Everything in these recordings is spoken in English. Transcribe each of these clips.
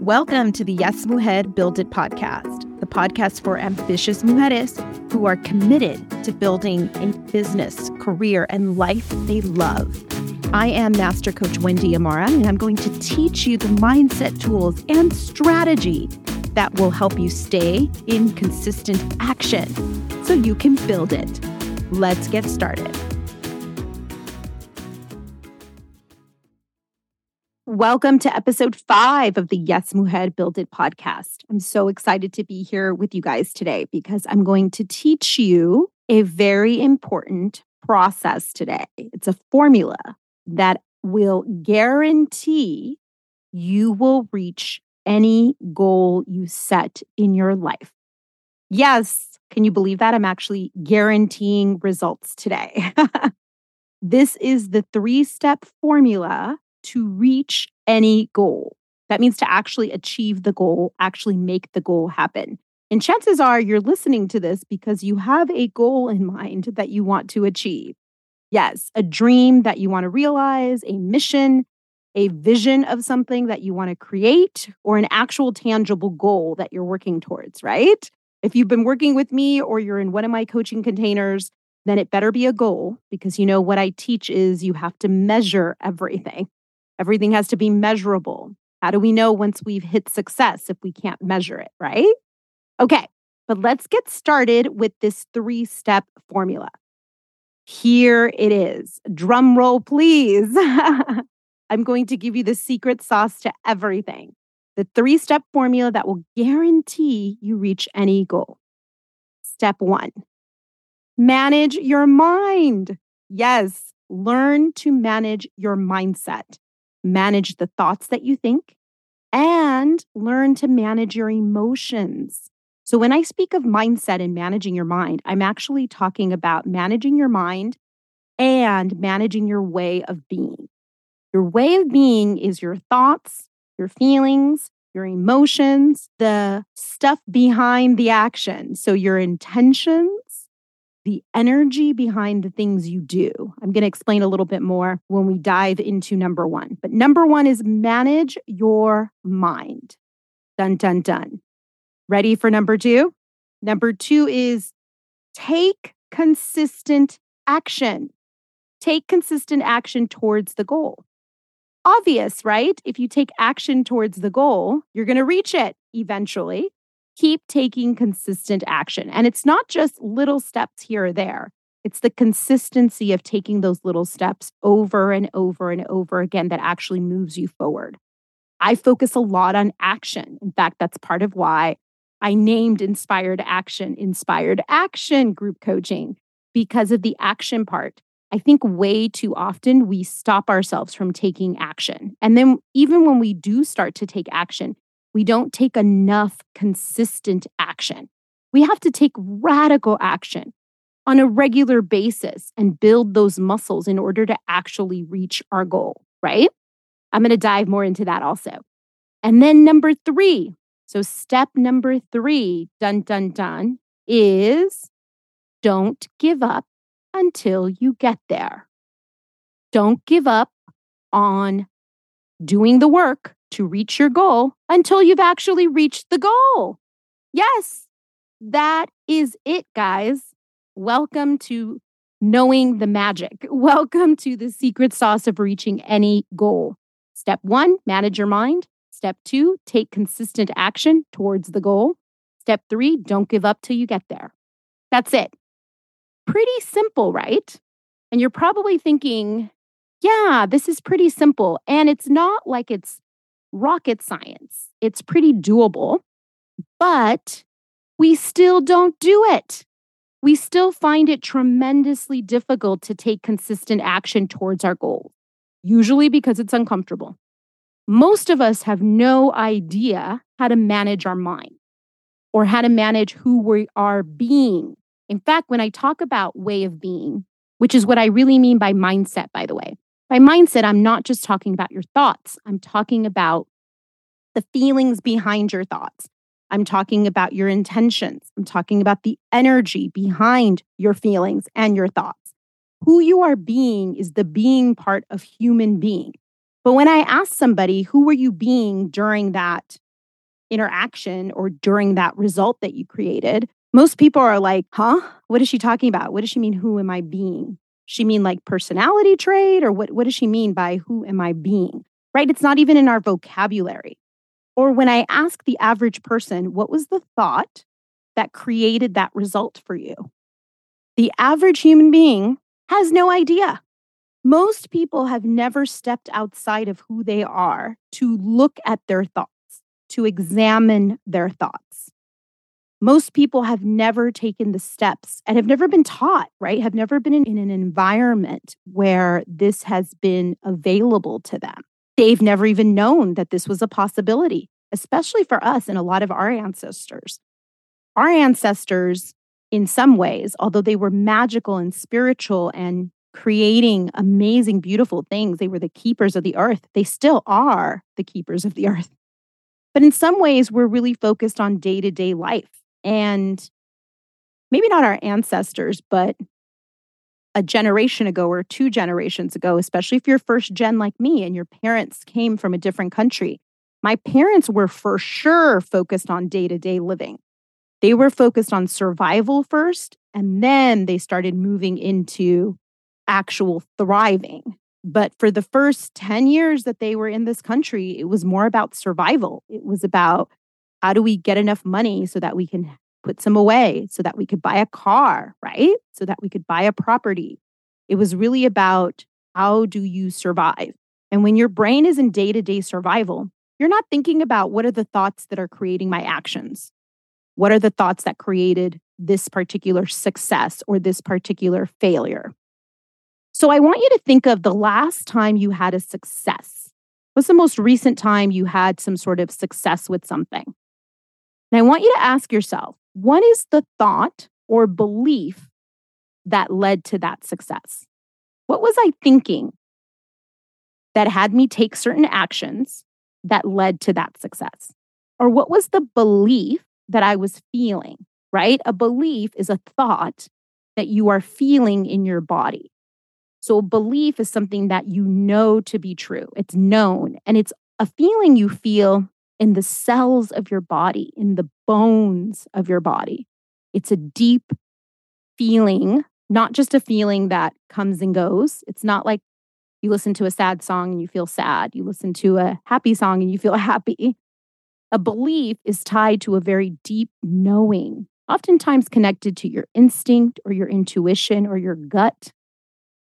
Welcome to the Yes Mujer Build It podcast, the podcast for ambitious mujeres who are committed to building a business, career, and life they love. I am Master Coach Wendy Amara, and I'm going to teach you the mindset tools and strategy that will help you stay in consistent action so you can build it. Let's get started. Welcome to episode five of the Yes Mujer Build It podcast. I'm so excited to be here with you guys today because I'm going to teach you a very important process today. It's a formula that will guarantee you will reach any goal you set in your life. Yes, can you believe that? I'm actually guaranteeing results today. this is the three step formula to reach any goal. That means to actually achieve the goal, actually make the goal happen. And chances are you're listening to this because you have a goal in mind that you want to achieve. Yes, a dream that you want to realize, a mission, a vision of something that you want to create, or an actual tangible goal that you're working towards, right? If you've been working with me or you're in one of my coaching containers, then it better be a goal because you know what I teach is you have to measure everything. Everything has to be measurable. How do we know once we've hit success if we can't measure it, right? Okay, but let's get started with this three step formula. Here it is. Drum roll, please. I'm going to give you the secret sauce to everything the three step formula that will guarantee you reach any goal. Step one manage your mind. Yes, learn to manage your mindset manage the thoughts that you think, and learn to manage your emotions. So, when I speak of mindset and managing your mind, I'm actually talking about managing your mind and managing your way of being. Your way of being is your thoughts, your feelings, your emotions, the stuff behind the action. So, your intentions the energy behind the things you do. I'm going to explain a little bit more when we dive into number one. But number one is manage your mind. Dun, dun, dun. Ready for number two? Number two is take consistent action. Take consistent action towards the goal. Obvious, right? If you take action towards the goal, you're going to reach it eventually keep taking consistent action. And it's not just little steps here or there, it's the consistency of taking those little steps over and over and over again that actually moves you forward. I focus a lot on action. In fact, that's part of why I named Inspired Action Inspired Action Group Coaching because of the action part. I think way too often we stop ourselves from taking action. And then, even when we do start to take action, we don't take enough consistent action. We have to take radical action on a regular basis and build those muscles in order to actually reach our goal, right? I'm going to dive more into that also. And then number three. So, step number three, dun, dun, dun, is don't give up until you get there. Don't give up on doing the work to reach your goal until you've actually reached the goal. Yes, that is it, guys. Welcome to knowing the magic. Welcome to the secret sauce of reaching any goal. Step one, manage your mind. Step two, take consistent action towards the goal. Step three, don't give up till you get there. That's it. Pretty simple, right? And you're probably thinking, yeah, this is pretty simple. And it's not like it's rocket science. It's pretty doable, but we still don't do it. We still find it tremendously difficult to take consistent action towards our goals, usually because it's uncomfortable. Most of us have no idea how to manage our mind or how to manage who we are being. In fact, when I talk about way of being, which is what I really mean by mindset, by the way, by mindset, I'm not just talking about your thoughts, I'm talking about the feelings behind your thoughts. I'm talking about your intentions. I'm talking about the energy behind your feelings and your thoughts. Who you are being is the being part of human being. But when I ask somebody, who were you being during that interaction or during that result that you created, most people are like, huh? What is she talking about? What does she mean? Who am I being? She mean like personality trait or what, what does she mean by who am I being? Right? It's not even in our vocabulary. Or when I ask the average person, what was the thought that created that result for you? The average human being has no idea. Most people have never stepped outside of who they are to look at their thoughts, to examine their thoughts. Most people have never taken the steps and have never been taught, right? Have never been in, in an environment where this has been available to them. They've never even known that this was a possibility, especially for us and a lot of our ancestors. Our ancestors, in some ways, although they were magical and spiritual and creating amazing, beautiful things. They were the keepers of the earth. They still are the keepers of the earth. But in some ways, we're really focused on day to day life. And maybe not our ancestors, but a generation ago or two generations ago, especially if you're first gen like me and your parents came from a different country, my parents were for sure focused on day to day living. They were focused on survival first, and then they started moving into actual thriving. But for the first 10 years that they were in this country, it was more about survival. It was about how do we get enough money so that we can put some away, so that we could buy a car, right? So that we could buy a property. It was really about how do you survive? And when your brain is in day to day survival, you're not thinking about what are the thoughts that are creating my actions? What are the thoughts that created this particular success or this particular failure? So I want you to think of the last time you had a success. What's the most recent time you had some sort of success with something? And I want you to ask yourself what is the thought or belief that led to that success? What was I thinking that had me take certain actions that led to that success? Or what was the belief that I was feeling, right? A belief is a thought that you are feeling in your body. So, a belief is something that you know to be true. It's known and it's a feeling you feel in the cells of your body, in the bones of your body. It's a deep feeling, not just a feeling that comes and goes. It's not like you listen to a sad song and you feel sad, you listen to a happy song and you feel happy. A belief is tied to a very deep knowing, oftentimes connected to your instinct or your intuition or your gut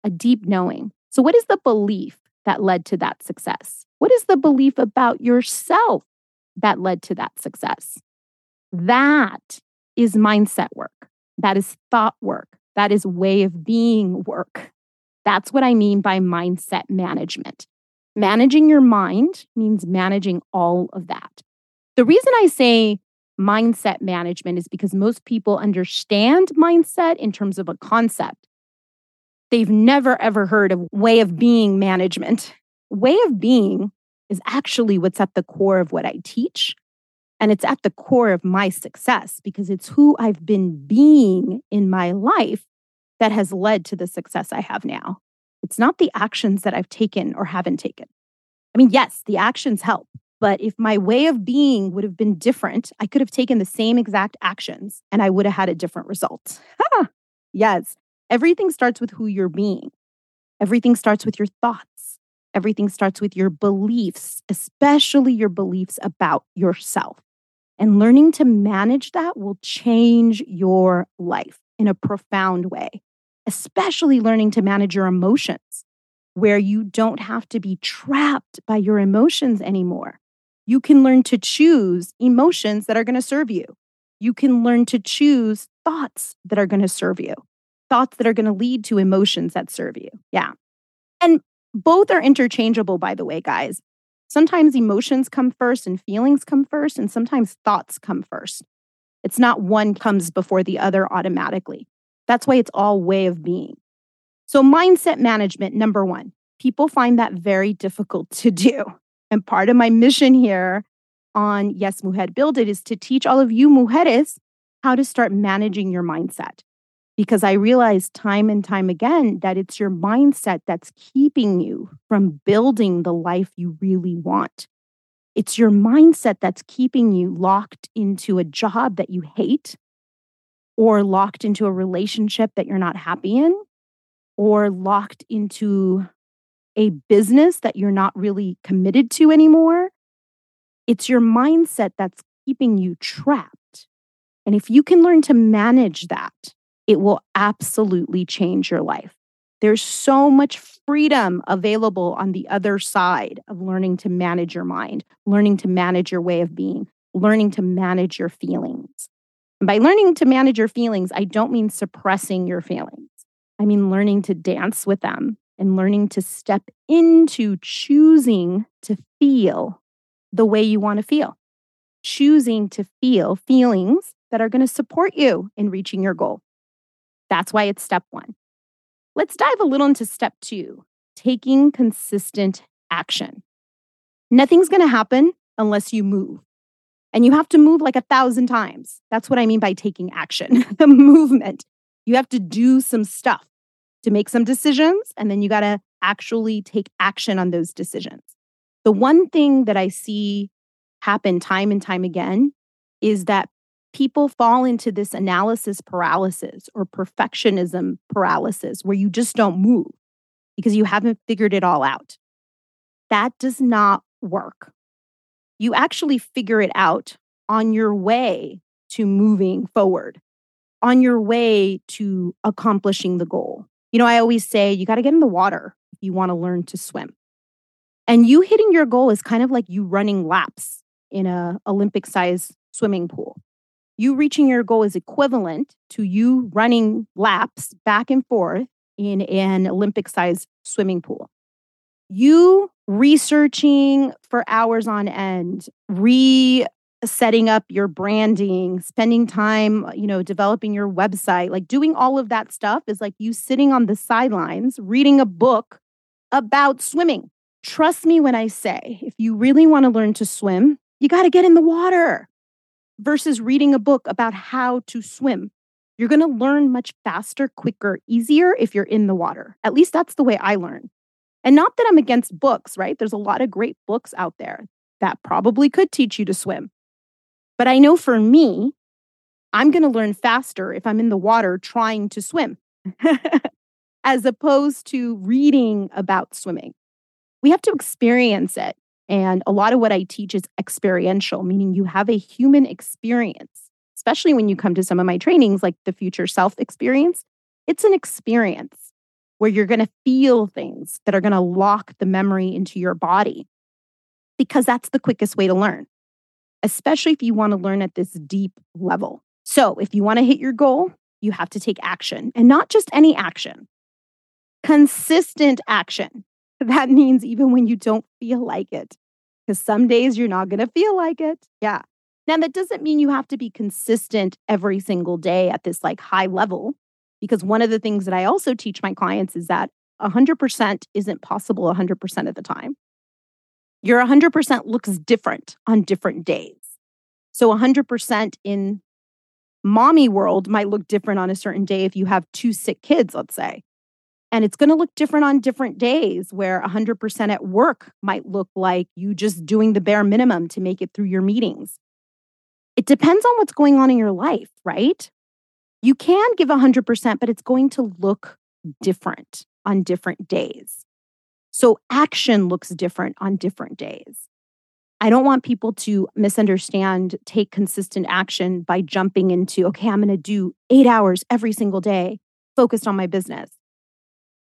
a deep knowing. So, what is the belief that led to that success? What is the belief about yourself that led to that success? That is mindset work. That is thought work. That is way of being work. That's what I mean by mindset management. Managing your mind means managing all of that. The reason I say mindset management is because most people understand mindset in terms of a concept, they've never ever heard of way of being management. Way of being is actually what's at the core of what I teach. And it's at the core of my success because it's who I've been being in my life that has led to the success I have now. It's not the actions that I've taken or haven't taken. I mean, yes, the actions help, but if my way of being would have been different, I could have taken the same exact actions and I would have had a different result. yes, Everything starts with who you're being. Everything starts with your thoughts. Everything starts with your beliefs, especially your beliefs about yourself. And learning to manage that will change your life in a profound way, especially learning to manage your emotions, where you don't have to be trapped by your emotions anymore. You can learn to choose emotions that are going to serve you. You can learn to choose thoughts that are going to serve you thoughts that are going to lead to emotions that serve you. Yeah. And both are interchangeable, by the way, guys. Sometimes emotions come first and feelings come first, and sometimes thoughts come first. It's not one comes before the other automatically. That's why it's all way of being. So, mindset management, number one, people find that very difficult to do. And part of my mission here on Yes Mujer Build It is to teach all of you mujeres how to start managing your mindset because I realized time and time again that it's your mindset that's keeping you from building the life you really want. It's your mindset that's keeping you locked into a job that you hate, or locked into a relationship that you're not happy in, or locked into a business that you're not really committed to anymore. It's your mindset that's keeping you trapped. And if you can learn to manage that, it will absolutely change your life. There's so much freedom available on the other side of learning to manage your mind, learning to manage your way of being, learning to manage your feelings. And by learning to manage your feelings, I don't mean suppressing your feelings. I mean learning to dance with them and learning to step into choosing to feel the way you want to feel, choosing to feel feelings that are going to support you in reaching your goal. That's why it's step one. Let's dive a little into step two taking consistent action. Nothing's going to happen unless you move. And you have to move like a thousand times. That's what I mean by taking action, the movement. You have to do some stuff to make some decisions, and then you got to actually take action on those decisions. The one thing that I see happen time and time again is that people fall into this analysis paralysis or perfectionism paralysis where you just don't move because you haven't figured it all out. That does not work. You actually figure it out on your way to moving forward, on your way to accomplishing the goal. You know, I always say you got to get in the water if you want to learn to swim. And you hitting your goal is kind of like you running laps in a Olympic size swimming pool you reaching your goal is equivalent to you running laps back and forth in an Olympic sized swimming pool. You researching for hours on end, re setting up your branding, spending time, you know, developing your website, like doing all of that stuff is like you sitting on the sidelines reading a book about swimming. Trust me when I say, if you really want to learn to swim, you got to get in the water versus reading a book about how to swim. You're going to learn much faster, quicker, easier if you're in the water. At least that's the way I learn. And not that I'm against books, right? There's a lot of great books out there that probably could teach you to swim. But I know for me, I'm going to learn faster if I'm in the water trying to swim, as opposed to reading about swimming. We have to experience it. And a lot of what I teach is experiential, meaning you have a human experience, especially when you come to some of my trainings, like the future self experience. It's an experience where you're going to feel things that are going to lock the memory into your body because that's the quickest way to learn, especially if you want to learn at this deep level. So, if you want to hit your goal, you have to take action and not just any action, consistent action. That means even when you don't feel like it because some days you're not going to feel like it. Yeah. Now, that doesn't mean you have to be consistent every single day at this like high level, because one of the things that I also teach my clients is that 100% isn't possible 100% of the time. Your 100% looks different on different days. So 100% in mommy world might look different on a certain day if you have two sick kids, let's say. And it's going to look different on different days where 100% at work might look like you just doing the bare minimum to make it through your meetings. It depends on what's going on in your life, right? You can give 100%, but it's going to look different on different days. So action looks different on different days. I don't want people to misunderstand take consistent action by jumping into, okay, I'm going to do eight hours every single day focused on my business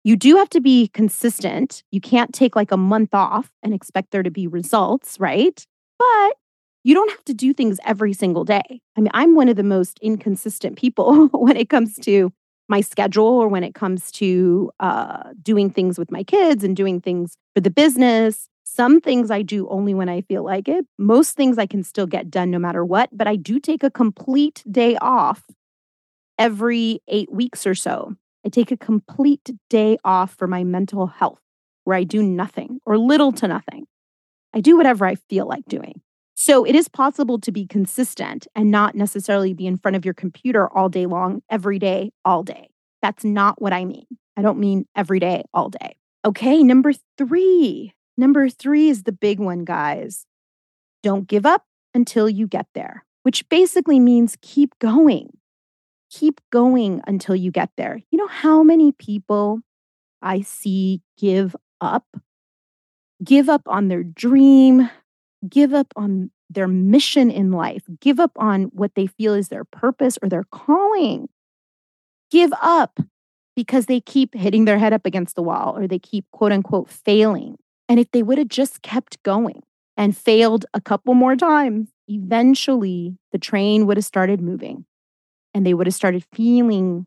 you do have to be consistent. You can't take like a month off and expect there to be results, right? But you don't have to do things every single day. I mean, I'm one of the most inconsistent people when it comes to my schedule or when it comes to uh, doing things with my kids and doing things for the business. Some things I do only when I feel like it. Most things I can still get done no matter what, but I do take a complete day off every eight weeks or so. I take a complete day off for my mental health where I do nothing or little to nothing. I do whatever I feel like doing. So it is possible to be consistent and not necessarily be in front of your computer all day long, every day, all day. That's not what I mean. I don't mean every day, all day. Okay, number three. Number three is the big one, guys. Don't give up until you get there, which basically means keep going. Keep going until you get there. You know how many people I see give up? Give up on their dream, give up on their mission in life, give up on what they feel is their purpose or their calling. Give up because they keep hitting their head up against the wall or they keep quote unquote failing. And if they would have just kept going and failed a couple more times, eventually the train would have started moving and they would have started feeling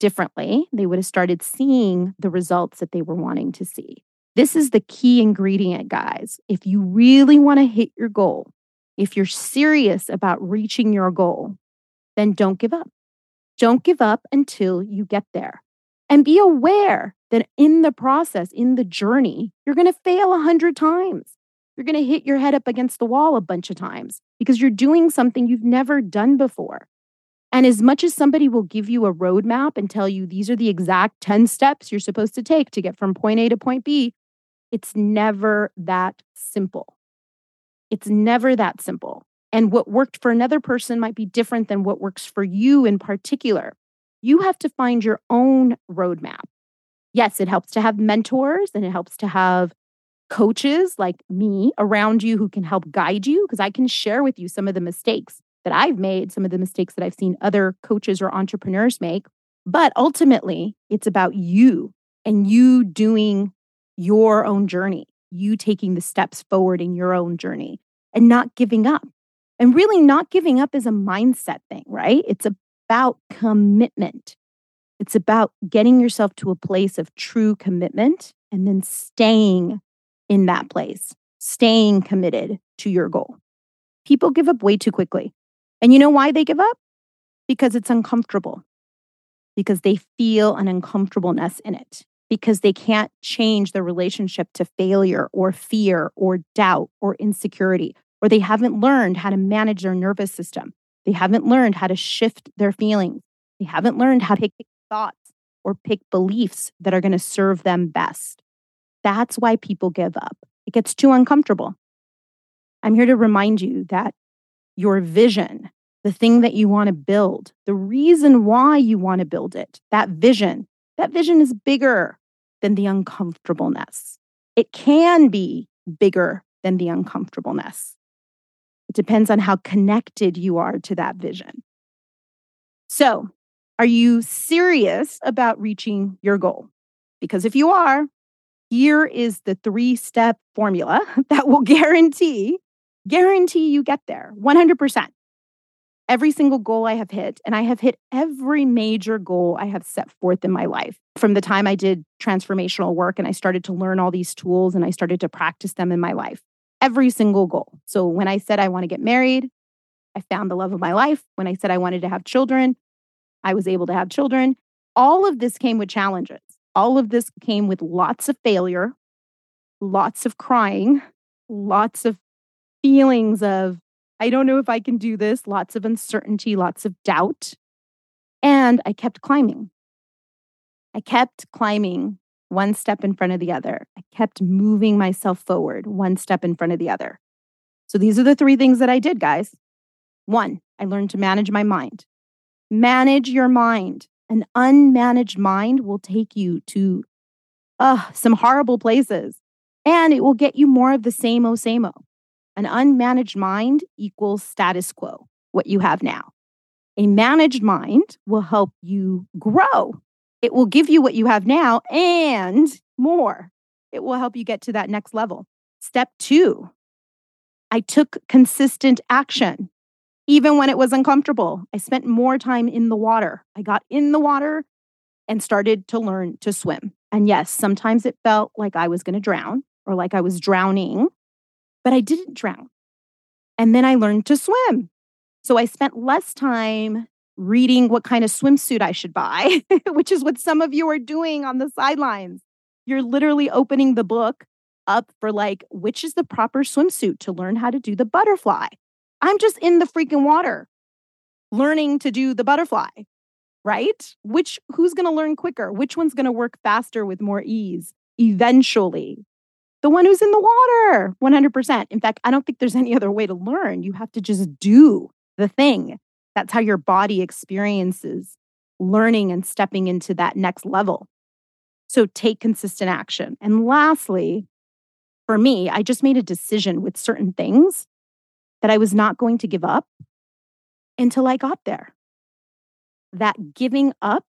differently. They would have started seeing the results that they were wanting to see. This is the key ingredient, guys. If you really want to hit your goal, if you're serious about reaching your goal, then don't give up. Don't give up until you get there. And be aware that in the process, in the journey, you're going to fail a hundred times. You're going to hit your head up against the wall a bunch of times because you're doing something you've never done before. And as much as somebody will give you a roadmap and tell you these are the exact 10 steps you're supposed to take to get from point A to point B, it's never that simple. It's never that simple. And what worked for another person might be different than what works for you in particular. You have to find your own roadmap. Yes, it helps to have mentors and it helps to have coaches like me around you who can help guide you because I can share with you some of the mistakes that I've made, some of the mistakes that I've seen other coaches or entrepreneurs make. But ultimately, it's about you and you doing your own journey, you taking the steps forward in your own journey and not giving up. And really, not giving up is a mindset thing, right? It's about commitment. It's about getting yourself to a place of true commitment and then staying in that place, staying committed to your goal. People give up way too quickly. And you know why they give up? Because it's uncomfortable, because they feel an uncomfortableness in it because they can't change their relationship to failure or fear or doubt or insecurity, or they haven't learned how to manage their nervous system. They haven't learned how to shift their feelings. They haven't learned how to pick thoughts or pick beliefs that are going to serve them best. That's why people give up. It gets too uncomfortable. I'm here to remind you that your vision, the thing that you want to build, the reason why you want to build it, that vision, that vision is bigger than the uncomfortableness. It can be bigger than the uncomfortableness. It depends on how connected you are to that vision. So, are you serious about reaching your goal? Because if you are, here is the three step formula that will guarantee guarantee you get there 100% every single goal I have hit, and I have hit every major goal I have set forth in my life. From the time I did transformational work and I started to learn all these tools and I started to practice them in my life, every single goal. So when I said I want to get married, I found the love of my life. When I said I wanted to have children, I was able to have children. All of this came with challenges. All of this came with lots of failure, lots of crying, lots of feelings of I don't know if I can do this. Lots of uncertainty, lots of doubt. And I kept climbing. I kept climbing one step in front of the other. I kept moving myself forward one step in front of the other. So these are the three things that I did, guys. One, I learned to manage my mind. Manage your mind. An unmanaged mind will take you to uh, some horrible places and it will get you more of the same o, same o. An unmanaged mind equals status quo, what you have now. A managed mind will help you grow. It will give you what you have now and more. It will help you get to that next level. Step two, I took consistent action. Even when it was uncomfortable, I spent more time in the water. I got in the water and started to learn to swim. And yes, sometimes it felt like I was going to drown or like I was drowning but I didn't drown. And then I learned to swim. So I spent less time reading what kind of swimsuit I should buy, which is what some of you are doing on the sidelines. You're literally opening the book up for like, which is the proper swimsuit to learn how to do the butterfly. I'm just in the freaking water learning to do the butterfly, right? Which, who's going to learn quicker? Which one's going to work faster with more ease eventually? The one who's in the water 100%. In fact, I don't think there's any other way to learn. You have to just do the thing. That's how your body experiences learning and stepping into that next level. So take consistent action. And lastly, for me, I just made a decision with certain things that I was not going to give up until I got there. That giving up,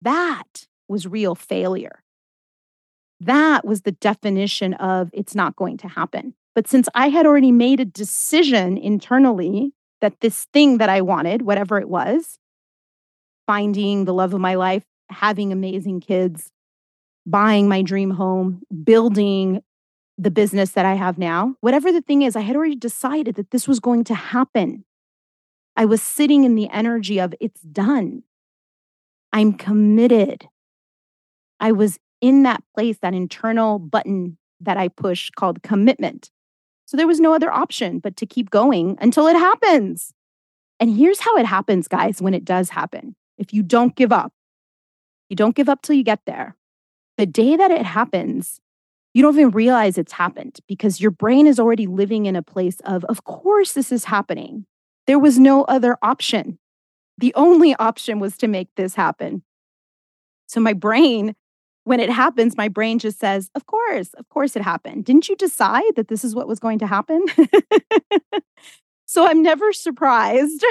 that was real failure. That was the definition of it's not going to happen. But since I had already made a decision internally that this thing that I wanted, whatever it was, finding the love of my life, having amazing kids, buying my dream home, building the business that I have now, whatever the thing is, I had already decided that this was going to happen. I was sitting in the energy of it's done. I'm committed. I was in that place, that internal button that I push called commitment. So there was no other option but to keep going until it happens. And here's how it happens, guys, when it does happen. If you don't give up, you don't give up till you get there. The day that it happens, you don't even realize it's happened because your brain is already living in a place of, of course, this is happening. There was no other option. The only option was to make this happen. So my brain when it happens, my brain just says, Of course, of course it happened. Didn't you decide that this is what was going to happen? so I'm never surprised.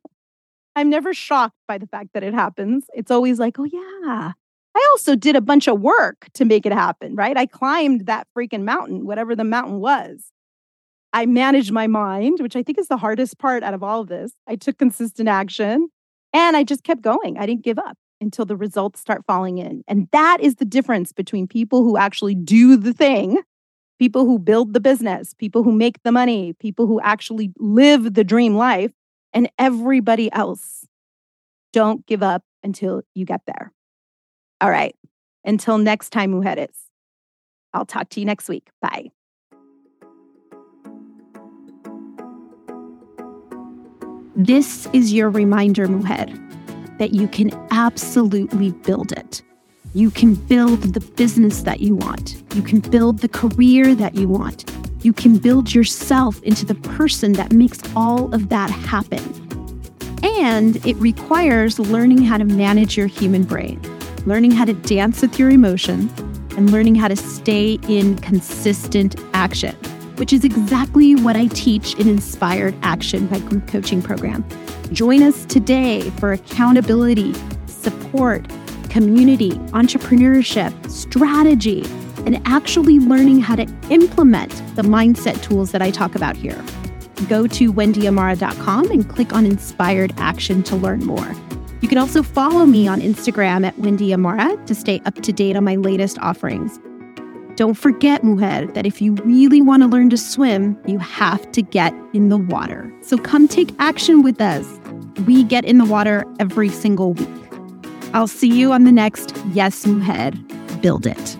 I'm never shocked by the fact that it happens. It's always like, Oh, yeah. I also did a bunch of work to make it happen, right? I climbed that freaking mountain, whatever the mountain was. I managed my mind, which I think is the hardest part out of all of this. I took consistent action and I just kept going. I didn't give up until the results start falling in. And that is the difference between people who actually do the thing, people who build the business, people who make the money, people who actually live the dream life, and everybody else. Don't give up until you get there. All right. Until next time, mujeres. I'll talk to you next week. Bye. This is your reminder, mujer that you can absolutely build it. You can build the business that you want. You can build the career that you want. You can build yourself into the person that makes all of that happen. And it requires learning how to manage your human brain, learning how to dance with your emotions, and learning how to stay in consistent action, which is exactly what I teach in Inspired Action, my group coaching program. Join us today for accountability, support, community, entrepreneurship, strategy, and actually learning how to implement the mindset tools that I talk about here. Go to wendyamara.com and click on Inspired Action to learn more. You can also follow me on Instagram at Wendy Amara to stay up to date on my latest offerings. Don't forget, mujer, that if you really want to learn to swim, you have to get in the water. So come take action with us. We get in the water every single week. I'll see you on the next Yes Mujer Build It.